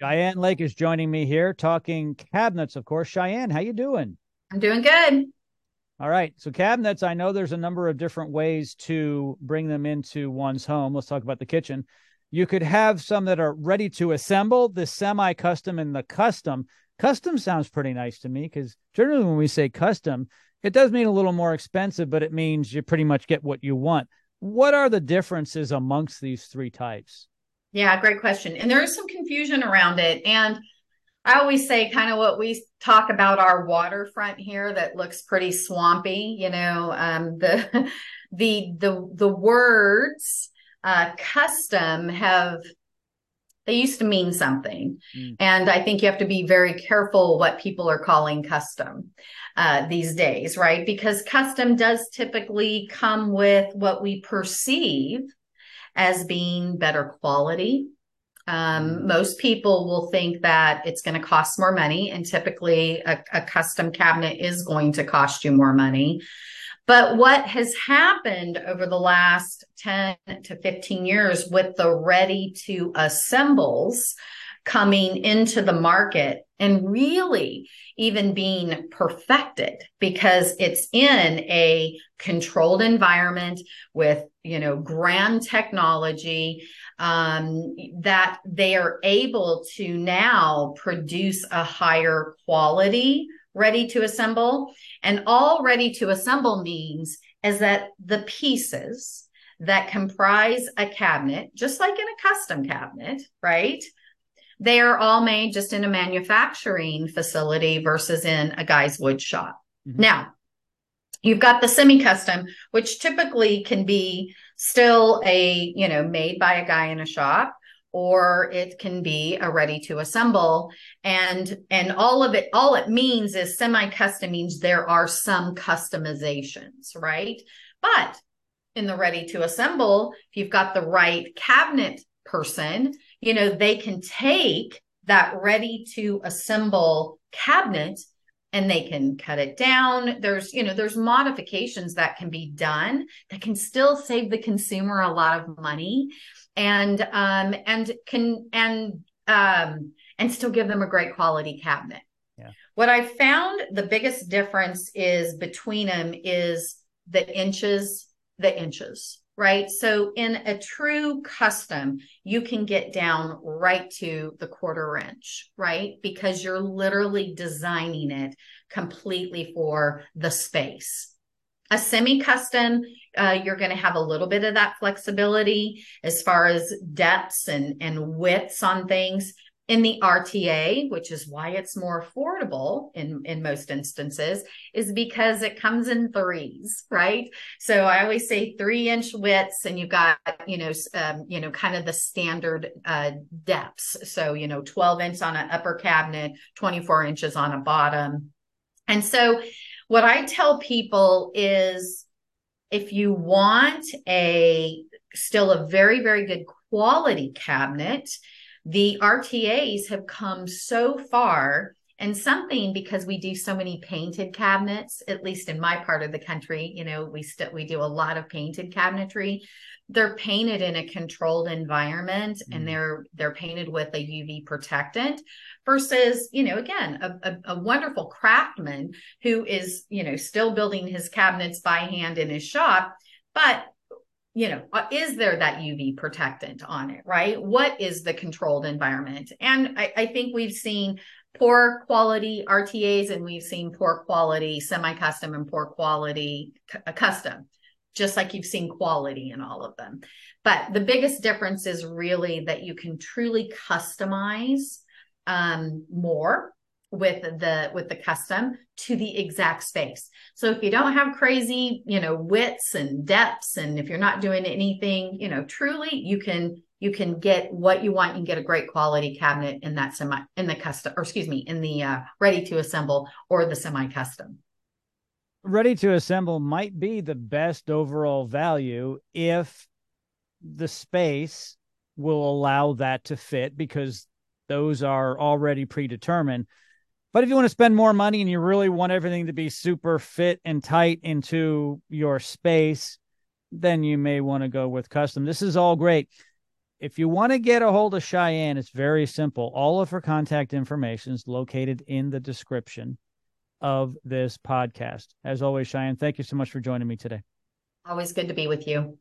Cheyanne Lake is joining me here talking cabinets, of course. Cheyanne, how you doing? I'm doing good. All right. So cabinets, I know there's a number of different ways to bring them into one's home. Let's talk about the kitchen. You could have some that are ready to assemble, the semi-custom and the custom. Custom sounds pretty nice to me because generally when we say custom, it does mean a little more expensive, but it means you pretty much get what you want. What are the differences amongst these three types? Yeah, great question. And there is some confusion around it. And I always say kind of what we talk about our waterfront here that looks pretty swampy, you know, um, the the the the words uh, custom have they used to mean something. Mm. And I think you have to be very careful what people are calling custom uh, these days, right? Because custom does typically come with what we perceive as being better quality. Um, mm-hmm. most people will think that it's going to cost more money, and typically a, a custom cabinet is going to cost you more money. But what has happened over the last 10 to 15 years with the ready to assembles coming into the market and really even being perfected because it's in a controlled environment with you know grand technology um, that they are able to now produce a higher quality ready to assemble. And all ready to assemble means is that the pieces that comprise a cabinet just like in a custom cabinet right they are all made just in a manufacturing facility versus in a guy's wood shop. Mm-hmm. Now, you've got the semi-custom, which typically can be still a, you know, made by a guy in a shop or it can be a ready to assemble and and all of it all it means is semi custom means there are some customizations right but in the ready to assemble if you've got the right cabinet person you know, they can take that ready to assemble cabinet and they can cut it down. There's you know there's modifications that can be done that can still save the consumer a lot of money and um and can and um and still give them a great quality cabinet. Yeah. what i found the biggest difference is between them is the inches the inches right? So in a true custom, you can get down right to the quarter inch, right? Because you're literally designing it completely for the space. A semi custom, uh, you're going to have a little bit of that flexibility as far as depths and, and widths on things in the RTA, which is why it's more affordable in, in most instances, is because it comes in threes, right? So I always say three inch widths and you've got, you know, um, you know, kind of the standard uh, depths. So, you know, 12 inch on an upper cabinet, 24 inches on a bottom. And so what I tell people is if you want a still a very, very good quality cabinet, the RTAs have come so far and something because we do so many painted cabinets at least in my part of the country you know we still we do a lot of painted cabinetry they're painted in a controlled environment mm. and they're they're painted with a uv protectant versus you know again a, a, a, wonderful craftsman who is you know still building his cabinets by hand in his shop but you know, uh, is there that UV protectant on it, right? What is the controlled environment? And I, I think we've seen poor quality RTAs and we've seen poor quality semi custom and poor quality uh, custom, just like you've seen quality in all of them. But the biggest difference is really that you can truly customize um, more with the with the custom to the exact space. So if you don't have crazy, you know, widths and depths and if you're not doing anything, you know, truly you can you can get what you want. You get a great quality cabinet in that semi in the custom or excuse me, in the uh, ready to assemble or the semi custom. Ready to assemble might be the best overall value if the space will allow that to fit because those are already predetermined but if you want to spend more money and you really want everything to be super fit and tight into your space, then you may want to go with custom. This is all great. if you want to get a hold of Cheyanne, it's very simple. All of her contact information is located in the description of this podcast. As always, Cheyanne, thank you so much for joining me today. Always good to be with you.